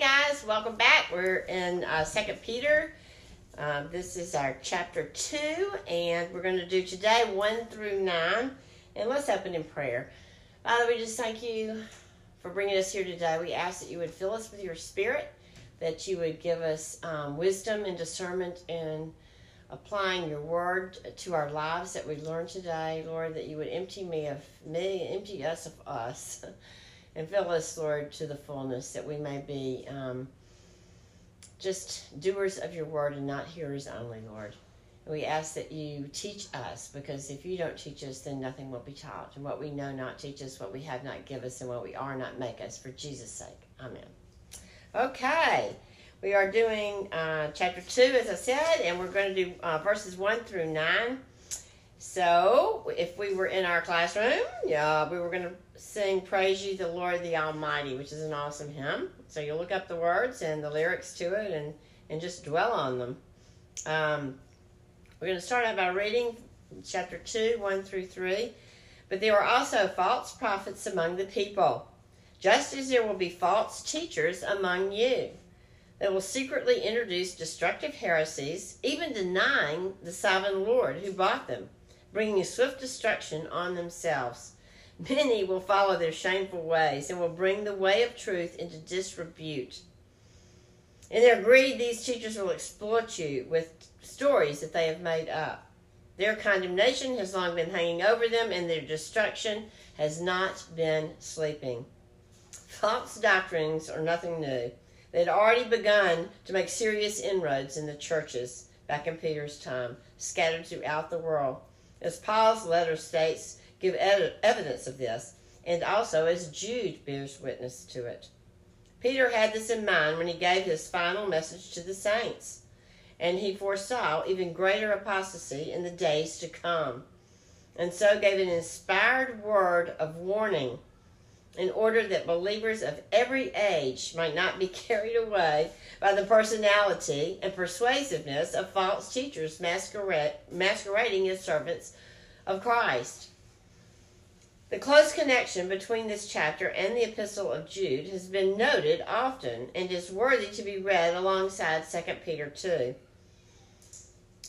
guys, welcome back. We're in uh, Second Peter. Uh, this is our chapter two, and we're going to do today one through nine. And let's open in prayer. Father, we just thank you for bringing us here today. We ask that you would fill us with your Spirit, that you would give us um, wisdom and discernment in applying your word to our lives that we learn today, Lord. That you would empty me of me, empty us of us. And fill us, Lord, to the fullness that we may be um, just doers of your word and not hearers only, Lord. And we ask that you teach us because if you don't teach us, then nothing will be taught. And what we know not teach us, what we have not give us, and what we are not make us. For Jesus' sake. Amen. Okay. We are doing uh, chapter 2, as I said, and we're going to do uh, verses 1 through 9. So, if we were in our classroom, yeah, we were going to sing Praise Ye the Lord the Almighty, which is an awesome hymn. So you'll look up the words and the lyrics to it and, and just dwell on them. Um, we're going to start out by reading chapter 2, 1 through 3. But there were also false prophets among the people, just as there will be false teachers among you. They will secretly introduce destructive heresies, even denying the sovereign Lord who bought them, bringing swift destruction on themselves. Many will follow their shameful ways and will bring the way of truth into disrepute. In their greed, these teachers will exploit you with stories that they have made up. Their condemnation has long been hanging over them, and their destruction has not been sleeping. False doctrines are nothing new. They had already begun to make serious inroads in the churches back in Peter's time, scattered throughout the world. As Paul's letter states, give evidence of this, and also as Jude bears witness to it. Peter had this in mind when he gave his final message to the saints, and he foresaw even greater apostasy in the days to come, and so gave an inspired word of warning in order that believers of every age might not be carried away by the personality and persuasiveness of false teachers masquerading as servants of Christ. The close connection between this chapter and the Epistle of Jude has been noted often and is worthy to be read alongside 2 Peter 2.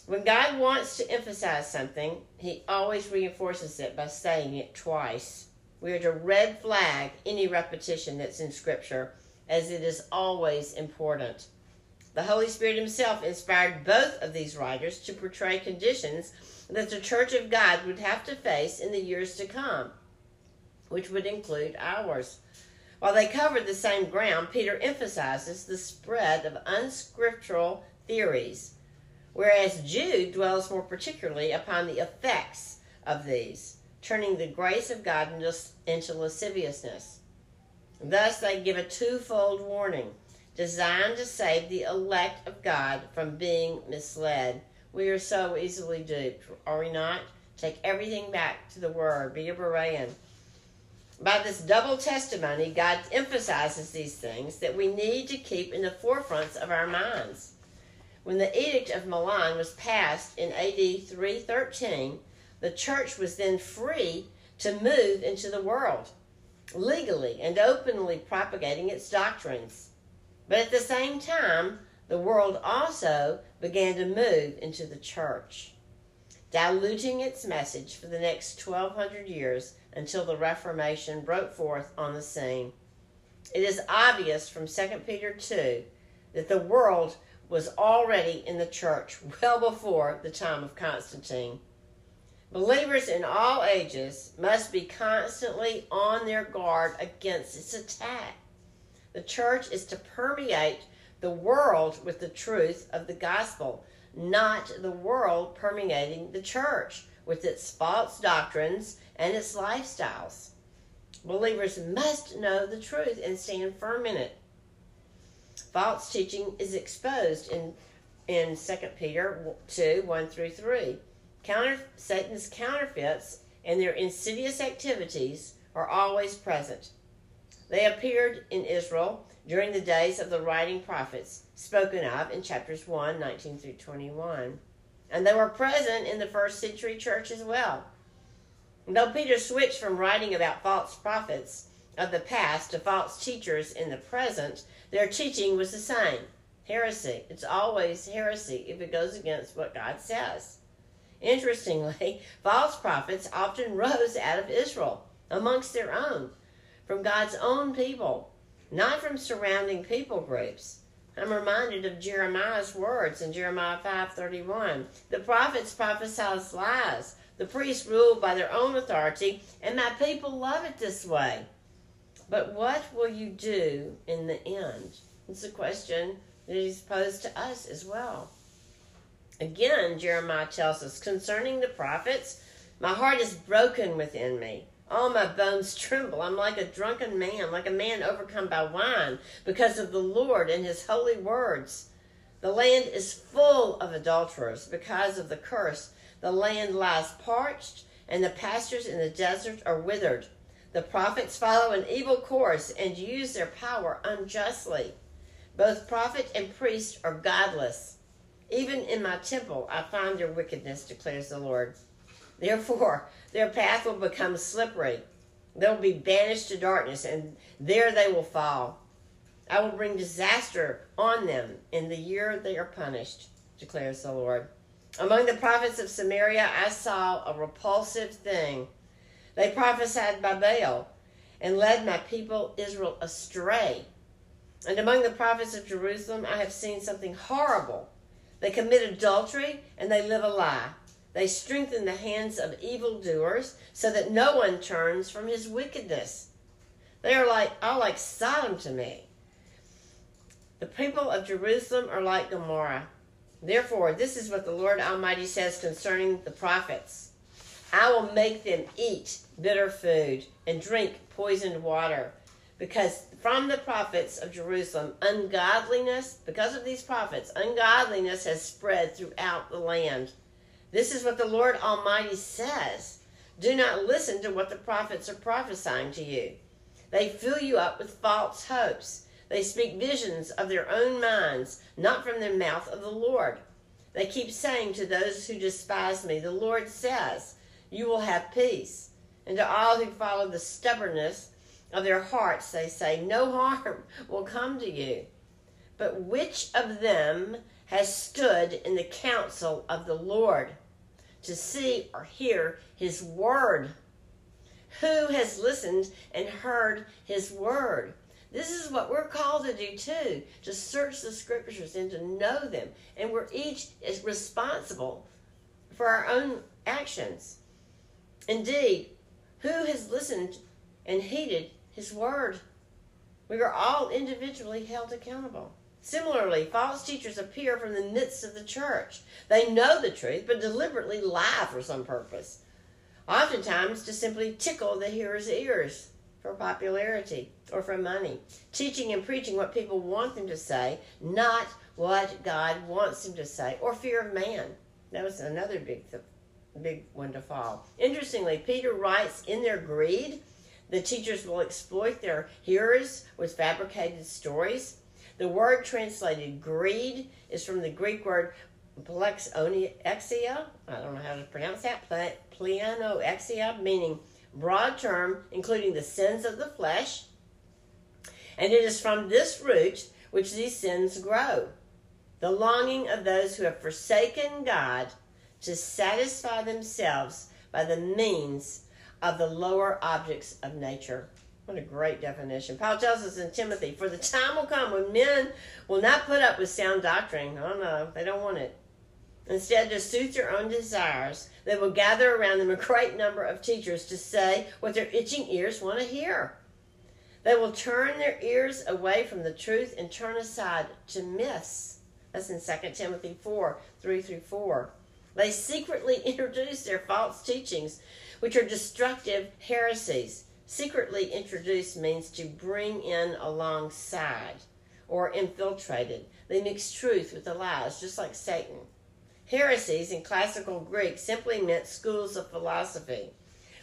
When God wants to emphasize something, he always reinforces it by saying it twice. We are to red flag any repetition that's in Scripture, as it is always important. The Holy Spirit Himself inspired both of these writers to portray conditions that the Church of God would have to face in the years to come which would include ours. While they covered the same ground, Peter emphasizes the spread of unscriptural theories, whereas Jude dwells more particularly upon the effects of these, turning the grace of God into lasciviousness. Thus, they give a twofold warning designed to save the elect of God from being misled. We are so easily duped, are we not? Take everything back to the Word. Be a Berean. By this double testimony, God emphasizes these things that we need to keep in the forefronts of our minds. When the Edict of Milan was passed in AD 313, the church was then free to move into the world, legally and openly propagating its doctrines. But at the same time, the world also began to move into the church, diluting its message for the next 1200 years until the Reformation broke forth on the scene. It is obvious from 2 Peter 2 that the world was already in the church well before the time of Constantine. Believers in all ages must be constantly on their guard against its attack. The church is to permeate the world with the truth of the gospel, not the world permeating the church with its false doctrines and its lifestyles. Believers must know the truth and stand firm in it. False teaching is exposed in in 2 Peter 2 1 through 3. Counter, Satan's counterfeits and their insidious activities are always present. They appeared in Israel during the days of the writing prophets, spoken of in chapters 1 19 through 21. And they were present in the first century church as well. Though Peter switched from writing about false prophets of the past to false teachers in the present, their teaching was the same heresy. It's always heresy if it goes against what God says. Interestingly, false prophets often rose out of Israel amongst their own, from God's own people, not from surrounding people groups. I'm reminded of Jeremiah's words in Jeremiah 5:31. The prophets prophesy lies. The priests rule by their own authority, and my people love it this way. But what will you do in the end? It's a question that is posed to us as well. Again, Jeremiah tells us concerning the prophets, my heart is broken within me. All my bones tremble. I'm like a drunken man, like a man overcome by wine, because of the Lord and his holy words. The land is full of adulterers because of the curse. The land lies parched, and the pastures in the desert are withered. The prophets follow an evil course and use their power unjustly. Both prophet and priest are godless. Even in my temple I find their wickedness, declares the Lord. Therefore, their path will become slippery. They'll be banished to darkness, and there they will fall. I will bring disaster on them in the year they are punished, declares the Lord. Among the prophets of Samaria, I saw a repulsive thing. They prophesied by Baal and led my people Israel astray. And among the prophets of Jerusalem, I have seen something horrible. They commit adultery and they live a lie. They strengthen the hands of evildoers so that no one turns from his wickedness. They are like are like Sodom to me. The people of Jerusalem are like Gomorrah. Therefore, this is what the Lord Almighty says concerning the prophets I will make them eat bitter food and drink poisoned water because from the prophets of Jerusalem, ungodliness, because of these prophets, ungodliness has spread throughout the land. This is what the Lord Almighty says. Do not listen to what the prophets are prophesying to you. They fill you up with false hopes. They speak visions of their own minds, not from the mouth of the Lord. They keep saying to those who despise me, The Lord says, You will have peace. And to all who follow the stubbornness of their hearts, they say, No harm will come to you. But which of them has stood in the counsel of the Lord to see or hear his word? Who has listened and heard his word? This is what we're called to do too, to search the scriptures and to know them. And we're each is responsible for our own actions. Indeed, who has listened and heeded his Word. We are all individually held accountable. Similarly, false teachers appear from the midst of the church. They know the truth, but deliberately lie for some purpose, oftentimes to simply tickle the hearer's ears for popularity or for money, teaching and preaching what people want them to say, not what God wants them to say, or fear of man. That was another big, big one to fall. Interestingly, Peter writes in their greed the teachers will exploit their hearers with fabricated stories. The word translated greed is from the Greek word plexonexia. I don't know how to pronounce that. Pleanoexia, meaning broad term, including the sins of the flesh. And it is from this root which these sins grow. The longing of those who have forsaken God to satisfy themselves by the means of the lower objects of nature. What a great definition. Paul tells us in Timothy, for the time will come when men will not put up with sound doctrine. Oh no, they don't want it. Instead, to suit their own desires, they will gather around them a great number of teachers to say what their itching ears want to hear. They will turn their ears away from the truth and turn aside to myths. That's in 2 Timothy 4 3 through 4. They secretly introduce their false teachings which are destructive heresies. Secretly introduced means to bring in alongside or infiltrated. They mix truth with the lies, just like Satan. Heresies in classical Greek simply meant schools of philosophy,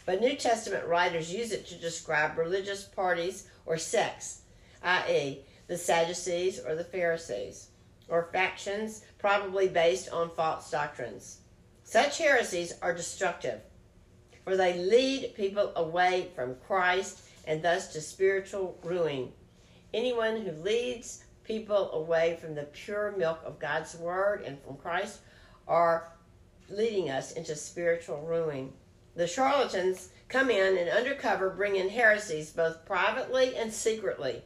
but New Testament writers use it to describe religious parties or sects, i.e., the Sadducees or the Pharisees, or factions probably based on false doctrines. Such heresies are destructive for they lead people away from Christ and thus to spiritual ruin. Anyone who leads people away from the pure milk of God's word and from Christ are leading us into spiritual ruin. The charlatans come in and undercover bring in heresies both privately and secretly.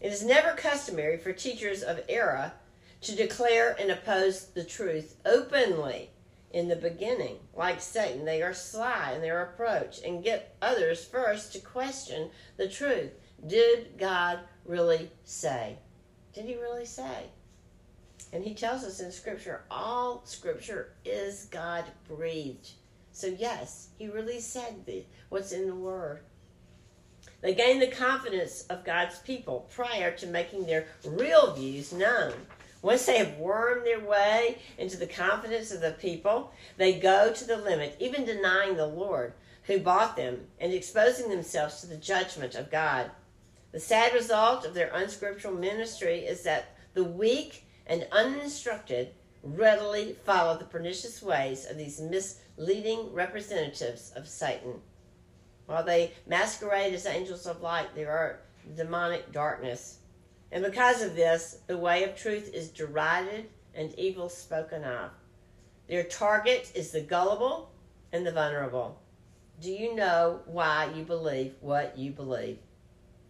It is never customary for teachers of error to declare and oppose the truth openly in the beginning. Like Satan, they are sly in their approach and get others first to question the truth. Did God really say? Did he really say? And he tells us in Scripture, all Scripture is God breathed. So, yes, he really said the, what's in the Word. They gain the confidence of God's people prior to making their real views known. Once they have wormed their way into the confidence of the people, they go to the limit, even denying the Lord who bought them and exposing themselves to the judgment of God. The sad result of their unscriptural ministry is that the weak and uninstructed readily follow the pernicious ways of these misleading representatives of Satan. While they masquerade as angels of light, they are demonic darkness. And because of this, the way of truth is derided and evil spoken of. Their target is the gullible and the vulnerable. Do you know why you believe what you believe?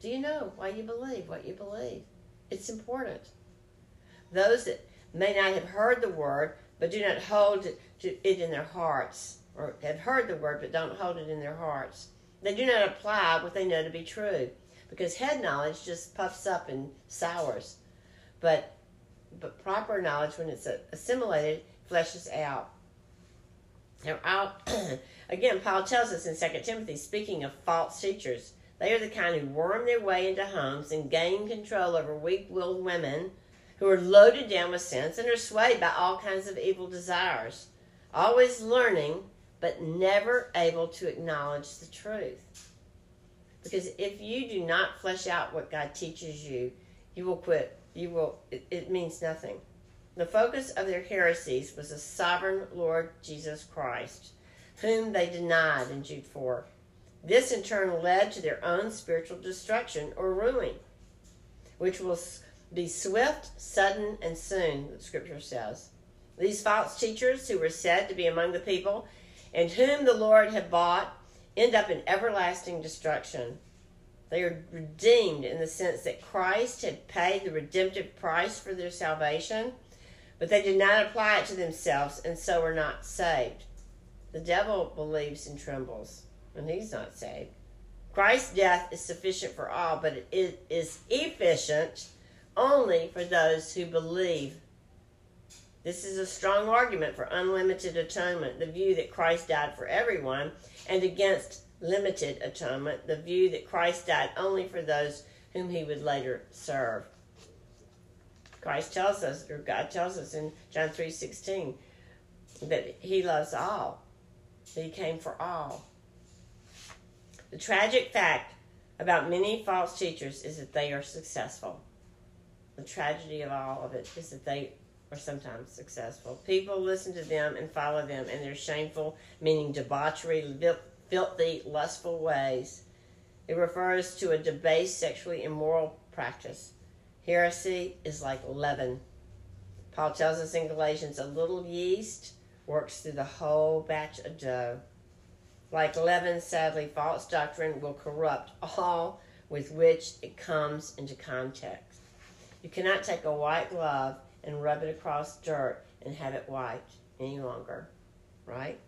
Do you know why you believe what you believe? It's important. Those that may not have heard the word but do not hold it in their hearts, or have heard the word but don't hold it in their hearts, they do not apply what they know to be true because head knowledge just puffs up and sours. But but proper knowledge, when it's assimilated, fleshes out. Now, again, Paul tells us in 2 Timothy, speaking of false teachers, they are the kind who worm their way into homes and gain control over weak willed women who are loaded down with sins and are swayed by all kinds of evil desires, always learning but never able to acknowledge the truth. Because if you do not flesh out what God teaches you, you will quit. You will it, it means nothing. The focus of their heresies was the sovereign Lord Jesus Christ, whom they denied in Jude 4. This in turn led to their own spiritual destruction or ruin, which will be swift, sudden, and soon, the scripture says. These false teachers who were said to be among the people and whom the Lord had bought end up in everlasting destruction. They are redeemed in the sense that Christ had paid the redemptive price for their salvation, but they did not apply it to themselves and so are not saved. The devil believes and trembles, and he's not saved. Christ's death is sufficient for all, but it is efficient only for those who believe this is a strong argument for unlimited atonement, the view that Christ died for everyone, and against limited atonement, the view that Christ died only for those whom he would later serve. Christ tells us, or God tells us in John 3.16, that he loves all, that he came for all. The tragic fact about many false teachers is that they are successful. The tragedy of all of it is that they are sometimes successful. People listen to them and follow them in their shameful, meaning debauchery, filthy, lustful ways. It refers to a debased, sexually immoral practice. Heresy is like leaven. Paul tells us in Galatians a little yeast works through the whole batch of dough. Like leaven, sadly, false doctrine will corrupt all with which it comes into contact. You cannot take a white glove and rub it across dirt and have it white any longer, right?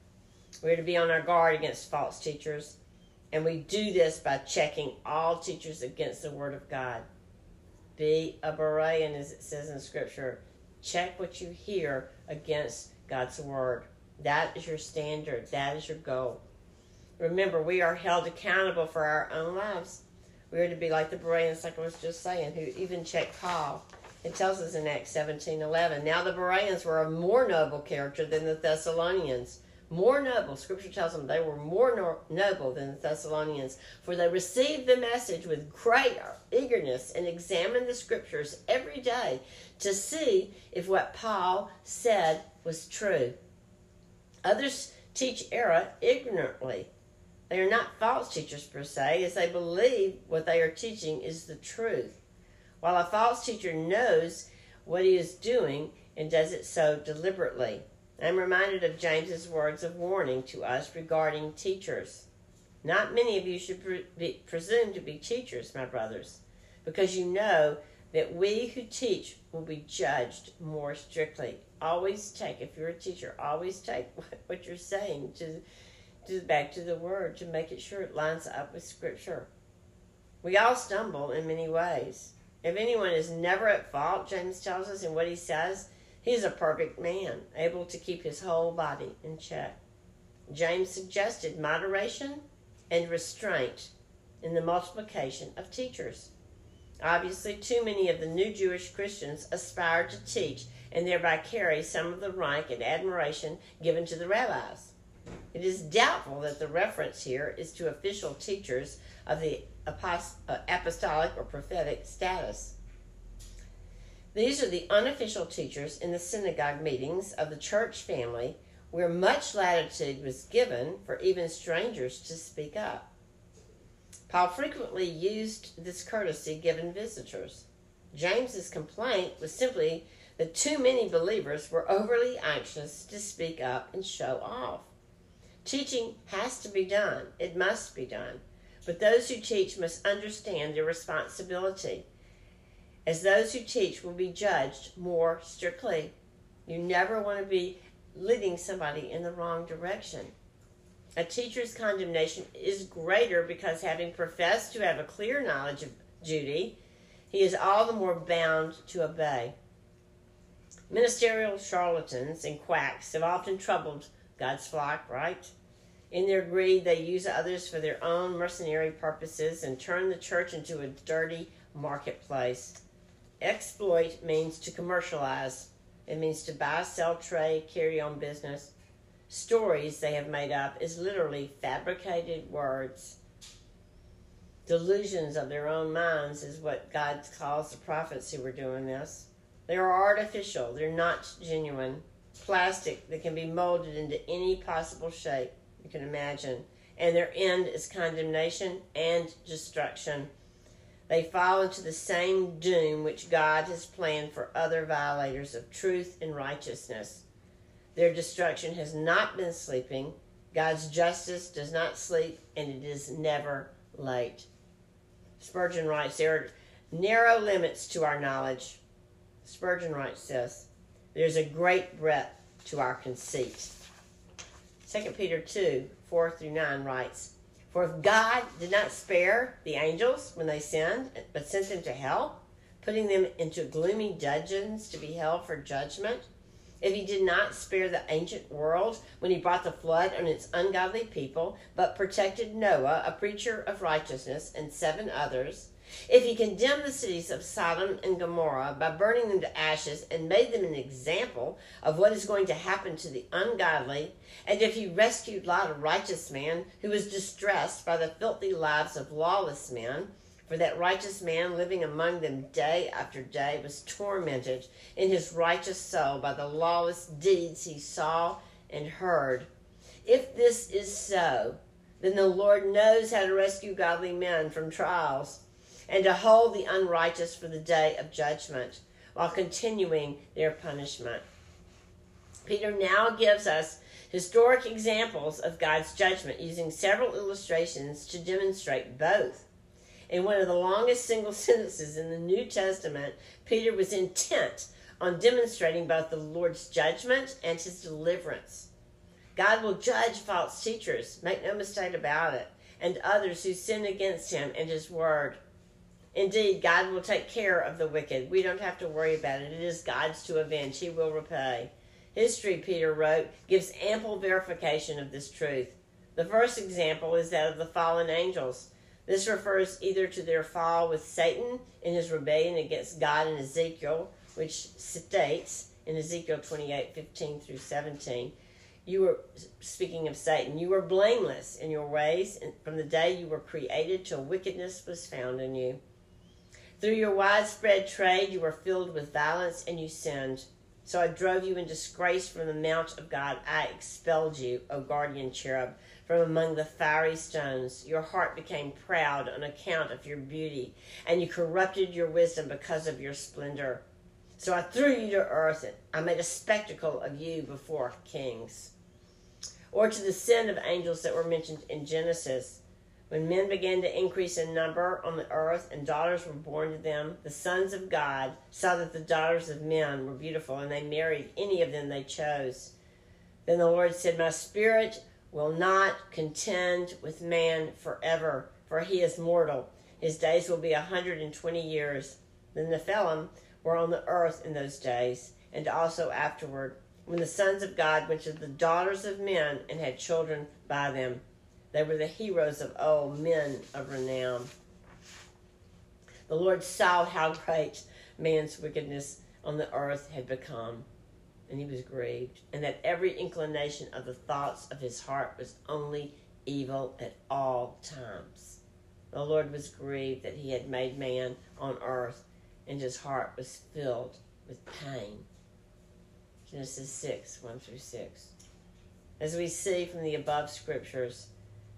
We're to be on our guard against false teachers, and we do this by checking all teachers against the Word of God. Be a Berean, as it says in Scripture. Check what you hear against God's Word. That is your standard, that is your goal. Remember, we are held accountable for our own lives. We are to be like the Bereans, like I was just saying, who even checked Paul it tells us in Acts 17 11. Now the Bereans were a more noble character than the Thessalonians. More noble. Scripture tells them they were more no- noble than the Thessalonians, for they received the message with great eagerness and examined the Scriptures every day to see if what Paul said was true. Others teach error ignorantly, They are not false teachers per se, as they believe what they are teaching is the truth. While a false teacher knows what he is doing and does it so deliberately. I'm reminded of James's words of warning to us regarding teachers. Not many of you should pre- be, presume to be teachers, my brothers, because you know that we who teach will be judged more strictly. Always take, if you're a teacher, always take what you're saying to, to back to the word to make it sure it lines up with Scripture. We all stumble in many ways. If anyone is never at fault, James tells us in what he says, he is a perfect man, able to keep his whole body in check. James suggested moderation and restraint in the multiplication of teachers. Obviously, too many of the new Jewish Christians aspire to teach and thereby carry some of the rank and admiration given to the rabbis. It is doubtful that the reference here is to official teachers of the Uh, apostolic or prophetic status. These are the unofficial teachers in the synagogue meetings of the church family where much latitude was given for even strangers to speak up. Paul frequently used this courtesy given visitors. James's complaint was simply that too many believers were overly anxious to speak up and show off. Teaching has to be done, it must be done, but those who teach must understand their responsibility, as those who teach will be judged more strictly. You never want to be leading somebody in the wrong direction. A teacher's condemnation is greater because, having professed to have a clear knowledge of duty, he is all the more bound to obey. Ministerial charlatans and quacks have often troubled God's flock, right? In their greed, they use others for their own mercenary purposes and turn the church into a dirty marketplace. Exploit means to commercialize, it means to buy, sell, trade, carry on business. Stories they have made up is literally fabricated words. Delusions of their own minds is what God calls the prophets who were doing this. They are artificial, they're not genuine. Plastic that can be molded into any possible shape you can imagine. And their end is condemnation and destruction. They fall into the same doom which God has planned for other violators of truth and righteousness. Their destruction has not been sleeping. God's justice does not sleep, and it is never late. Spurgeon writes, There are narrow limits to our knowledge. Spurgeon writes this There's a great breadth to our conceit. 2 Peter 2 4 through 9 writes, For if God did not spare the angels when they sinned, but sent them to hell, putting them into gloomy dungeons to be held for judgment, if he did not spare the ancient world when he brought the flood on its ungodly people, but protected Noah, a preacher of righteousness, and seven others, if he condemned the cities of Sodom and Gomorrah by burning them to ashes and made them an example of what is going to happen to the ungodly, and if he rescued Lot, a righteous man who was distressed by the filthy lives of lawless men, for that righteous man living among them day after day was tormented in his righteous soul by the lawless deeds he saw and heard. If this is so, then the Lord knows how to rescue godly men from trials and to hold the unrighteous for the day of judgment while continuing their punishment. Peter now gives us historic examples of God's judgment using several illustrations to demonstrate both. In one of the longest single sentences in the New Testament, Peter was intent on demonstrating both the Lord's judgment and his deliverance. God will judge false teachers, make no mistake about it, and others who sin against him and his word. Indeed, God will take care of the wicked. We don't have to worry about it. It is God's to avenge. He will repay. History, Peter wrote, gives ample verification of this truth. The first example is that of the fallen angels. This refers either to their fall with Satan in his rebellion against God in Ezekiel, which states in Ezekiel 28 15 through 17, you were speaking of Satan, you were blameless in your ways, from the day you were created till wickedness was found in you. Through your widespread trade, you were filled with violence and you sinned. So I drove you in disgrace from the mount of God. I expelled you, O guardian cherub, from among the fiery stones. Your heart became proud on account of your beauty, and you corrupted your wisdom because of your splendor. So I threw you to earth, and I made a spectacle of you before kings. Or to the sin of angels that were mentioned in Genesis. When men began to increase in number on the earth and daughters were born to them, the sons of God saw that the daughters of men were beautiful, and they married any of them they chose. Then the Lord said, My spirit will not contend with man forever, for he is mortal. His days will be a hundred and twenty years. Then the Nephilim were on the earth in those days, and also afterward, when the sons of God went to the daughters of men and had children by them. They were the heroes of old, men of renown. The Lord saw how great man's wickedness on the earth had become, and he was grieved, and that every inclination of the thoughts of his heart was only evil at all times. The Lord was grieved that he had made man on earth, and his heart was filled with pain. Genesis 6 1 through 6. As we see from the above scriptures,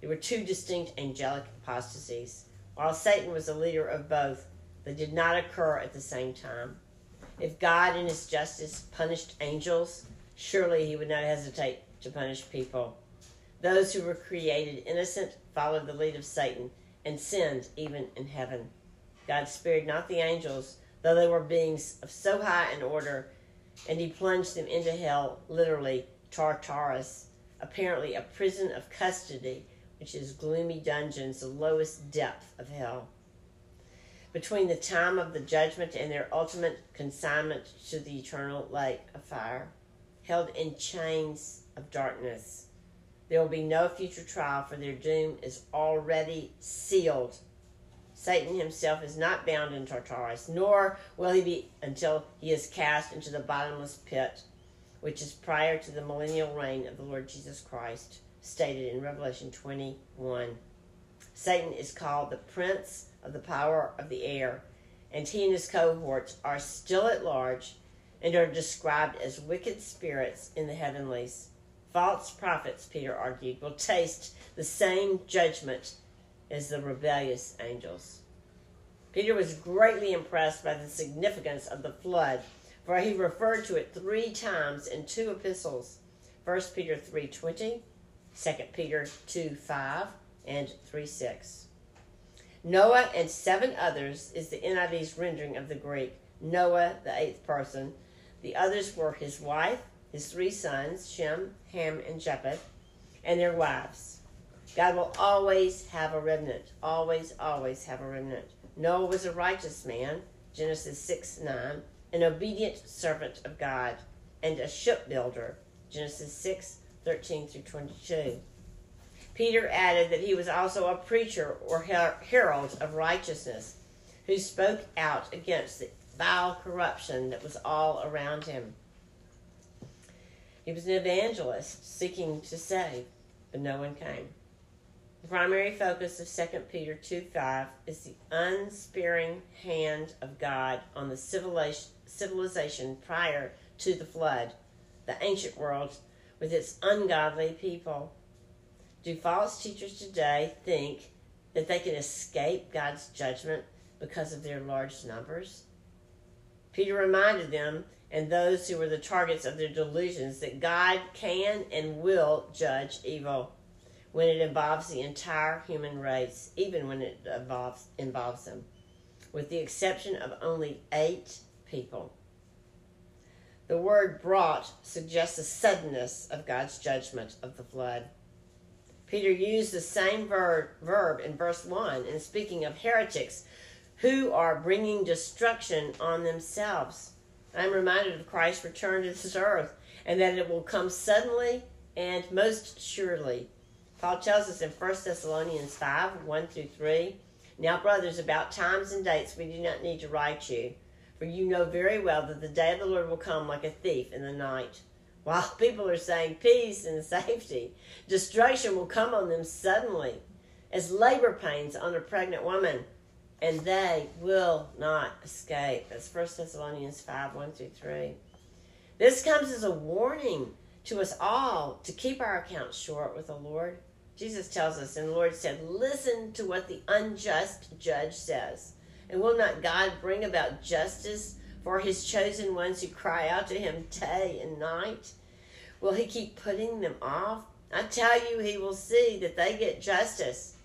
there were two distinct angelic apostasies. While Satan was the leader of both, they did not occur at the same time. If God in his justice punished angels, surely he would not hesitate to punish people. Those who were created innocent followed the lead of Satan and sinned even in heaven. God spared not the angels, though they were beings of so high an order, and he plunged them into hell, literally Tartarus, apparently a prison of custody which is gloomy dungeons, the lowest depth of hell. Between the time of the judgment and their ultimate consignment to the eternal lake of fire, held in chains of darkness. There will be no future trial, for their doom is already sealed. Satan himself is not bound in Tartarus, nor will he be until he is cast into the bottomless pit, which is prior to the millennial reign of the Lord Jesus Christ stated in Revelation 21. Satan is called the prince of the power of the air, and he and his cohorts are still at large and are described as wicked spirits in the heavenlies. False prophets, Peter argued, will taste the same judgment as the rebellious angels. Peter was greatly impressed by the significance of the flood, for he referred to it three times in two epistles. 1 Peter 3:20 2 Peter 2 5 and 3 6. Noah and seven others is the NIV's rendering of the Greek. Noah, the eighth person. The others were his wife, his three sons, Shem, Ham, and Japheth, and their wives. God will always have a remnant. Always, always have a remnant. Noah was a righteous man, Genesis 6 9, an obedient servant of God, and a shipbuilder, Genesis 6 13 through 22. Peter added that he was also a preacher or herald of righteousness who spoke out against the vile corruption that was all around him. He was an evangelist seeking to save, but no one came. The primary focus of 2 Peter 2 5 is the unsparing hand of God on the civilization prior to the flood, the ancient world with its ungodly people. Do false teachers today think that they can escape God's judgment because of their large numbers? Peter reminded them and those who were the targets of their delusions that God can and will judge evil when it involves the entire human race, even when it involves, involves them, with the exception of only eight people. The word brought suggests the suddenness of God's judgment of the flood. Peter used the same verb, verb in verse 1 in speaking of heretics who are bringing destruction on themselves. I'm reminded of Christ's return to this earth and that it will come suddenly and most surely. Paul tells us in 1 Thessalonians 5 1 through 3 Now, brothers, about times and dates we do not need to write you for you know very well that the day of the Lord will come like a thief in the night. While people are saying peace and safety, destruction will come on them suddenly, as labor pains on a pregnant woman, and they will not escape. That's 1 Thessalonians 5 1 through 3. This comes as a warning to us all to keep our accounts short with the Lord. Jesus tells us, and the Lord said, Listen to what the unjust judge says. And will not God bring about justice for his chosen ones who cry out to him day and night? Will he keep putting them off? I tell you, he will see that they get justice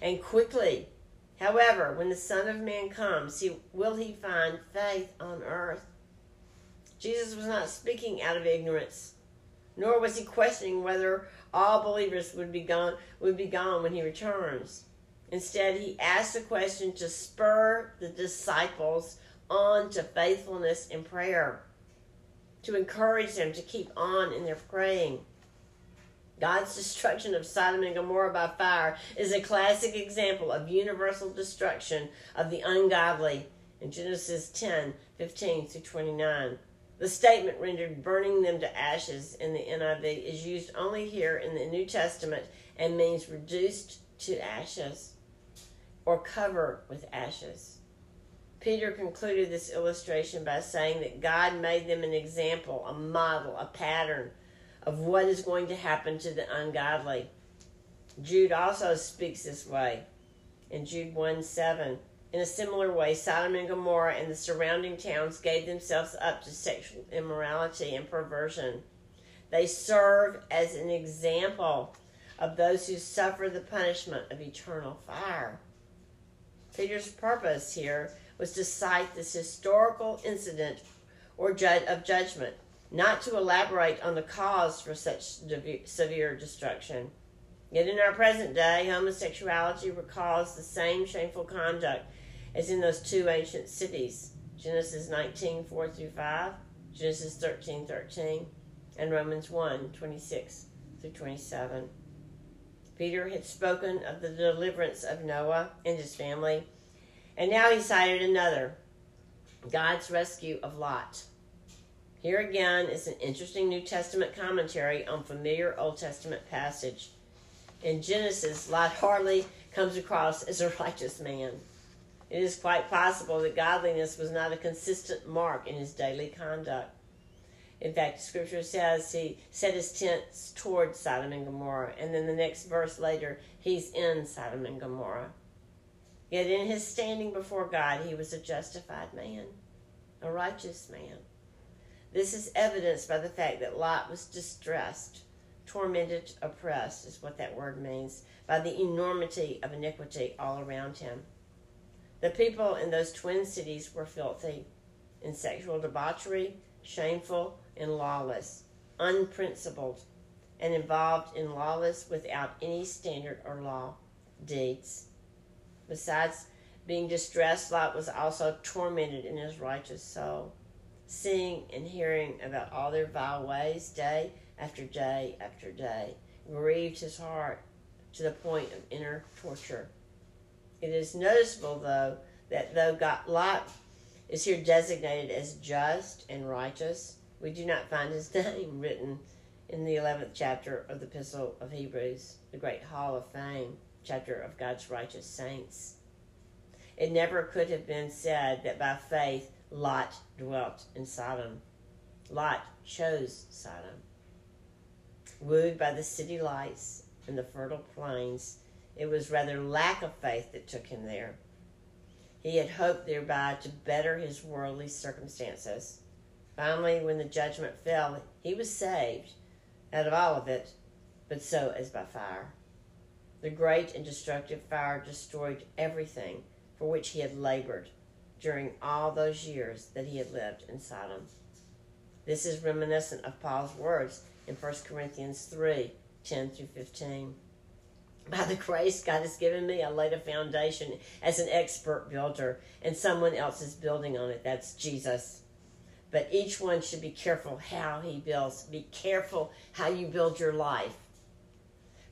and quickly. However, when the Son of Man comes, he, will he find faith on earth? Jesus was not speaking out of ignorance, nor was he questioning whether all believers would be gone would be gone when he returns. Instead, he asked the question to spur the disciples on to faithfulness in prayer, to encourage them to keep on in their praying. God's destruction of Sodom and Gomorrah by fire is a classic example of universal destruction of the ungodly in Genesis 10 15 through 29. The statement rendered burning them to ashes in the NIV is used only here in the New Testament and means reduced to ashes or cover with ashes. Peter concluded this illustration by saying that God made them an example, a model, a pattern of what is going to happen to the ungodly. Jude also speaks this way in Jude 1 7. In a similar way, Sodom and Gomorrah and the surrounding towns gave themselves up to sexual immorality and perversion. They serve as an example of those who suffer the punishment of eternal fire. Peter's purpose here was to cite this historical incident or ju- of judgment, not to elaborate on the cause for such severe destruction. Yet in our present day, homosexuality recalls the same shameful conduct as in those two ancient cities Genesis 19 4 through 5, Genesis 13 13, and Romans 1 26 through 27. Peter had spoken of the deliverance of Noah and his family, and now he cited another God's rescue of Lot. Here again is an interesting New Testament commentary on familiar Old Testament passage. In Genesis, Lot hardly comes across as a righteous man. It is quite possible that godliness was not a consistent mark in his daily conduct. In fact, Scripture says he set his tents toward Sodom and Gomorrah, and then the next verse later, he's in Sodom and Gomorrah. Yet in his standing before God, he was a justified man, a righteous man. This is evidenced by the fact that Lot was distressed, tormented, oppressed, is what that word means, by the enormity of iniquity all around him. The people in those twin cities were filthy in sexual debauchery, shameful, and lawless, unprincipled, and involved in lawless without any standard or law deeds. Besides being distressed, Lot was also tormented in his righteous soul, seeing and hearing about all their vile ways day after day after day, grieved his heart to the point of inner torture. It is noticeable, though, that though God, Lot is here designated as just and righteous, we do not find his name written in the 11th chapter of the Epistle of Hebrews, the great Hall of Fame, chapter of God's righteous saints. It never could have been said that by faith Lot dwelt in Sodom. Lot chose Sodom. Wooed by the city lights and the fertile plains, it was rather lack of faith that took him there. He had hoped thereby to better his worldly circumstances. Finally, when the judgment fell, he was saved out of all of it, but so as by fire. The great and destructive fire destroyed everything for which he had labored during all those years that he had lived in Sodom. This is reminiscent of Paul's words in 1 Corinthians 3 10 through 15 by the grace God has given me, I laid a foundation as an expert builder, and someone else is building on it. That's Jesus. But each one should be careful how he builds. Be careful how you build your life.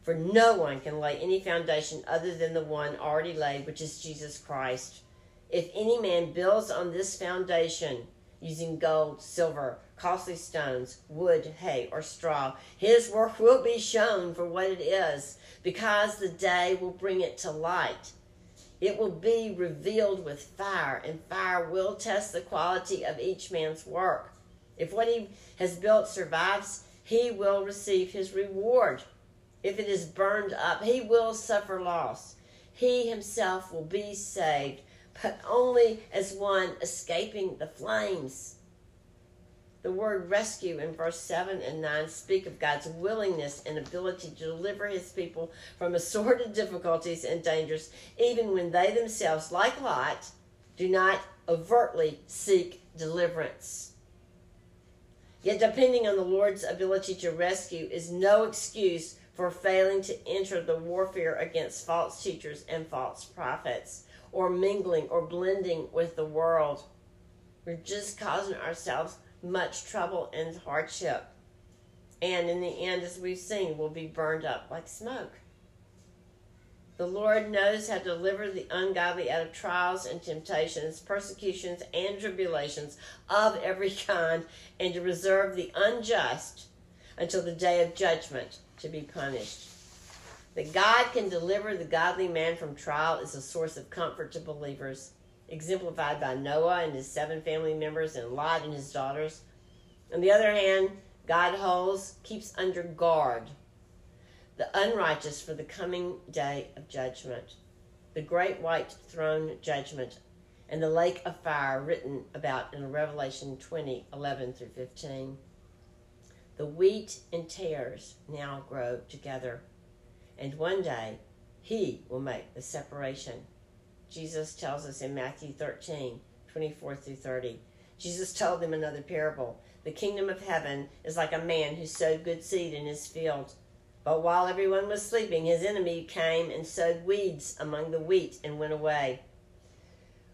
For no one can lay any foundation other than the one already laid, which is Jesus Christ. If any man builds on this foundation using gold, silver, costly stones, wood, hay, or straw, his work will be shown for what it is because the day will bring it to light. It will be revealed with fire, and fire will test the quality of each man's work. If what he has built survives, he will receive his reward. If it is burned up, he will suffer loss. He himself will be saved, but only as one escaping the flames. The word rescue in verse 7 and 9 speak of God's willingness and ability to deliver his people from assorted difficulties and dangers, even when they themselves, like Lot, do not overtly seek deliverance. Yet, depending on the Lord's ability to rescue is no excuse for failing to enter the warfare against false teachers and false prophets, or mingling or blending with the world. We're just causing ourselves much trouble and hardship. And in the end, as we've seen, will be burned up like smoke. The Lord knows how to deliver the ungodly out of trials and temptations, persecutions and tribulations of every kind, and to reserve the unjust until the day of judgment to be punished. That God can deliver the godly man from trial is a source of comfort to believers, exemplified by Noah and his seven family members and Lot and his daughters. On the other hand, God holds, keeps under guard the unrighteous for the coming day of judgment, the great white throne judgment, and the lake of fire written about in Revelation 20 11 through 15. The wheat and tares now grow together, and one day he will make the separation. Jesus tells us in Matthew 13 24 through 30. Jesus told them another parable. The kingdom of heaven is like a man who sowed good seed in his field. But while everyone was sleeping, his enemy came and sowed weeds among the wheat and went away.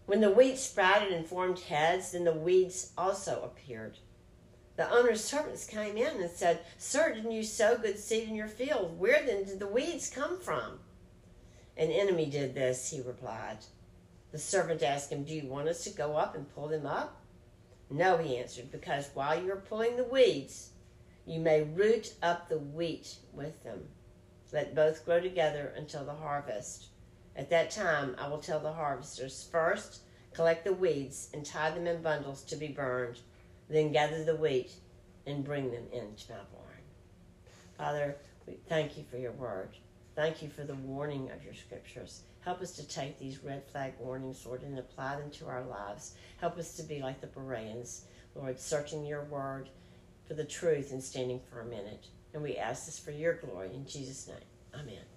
When the wheat sprouted and formed heads, then the weeds also appeared. The owner's servants came in and said, Sir, didn't you sow good seed in your field? Where then did the weeds come from? An enemy did this, he replied. The servant asked him, Do you want us to go up and pull them up? No, he answered, because while you are pulling the weeds, you may root up the wheat with them. Let both grow together until the harvest. At that time, I will tell the harvesters first, collect the weeds and tie them in bundles to be burned, then gather the wheat and bring them into my barn. Father, we thank you for your word. Thank you for the warning of your scriptures. Help us to take these red flag warnings, Lord, and apply them to our lives. Help us to be like the Bereans, Lord, searching your word for the truth and standing firm in it. And we ask this for your glory in Jesus' name. Amen.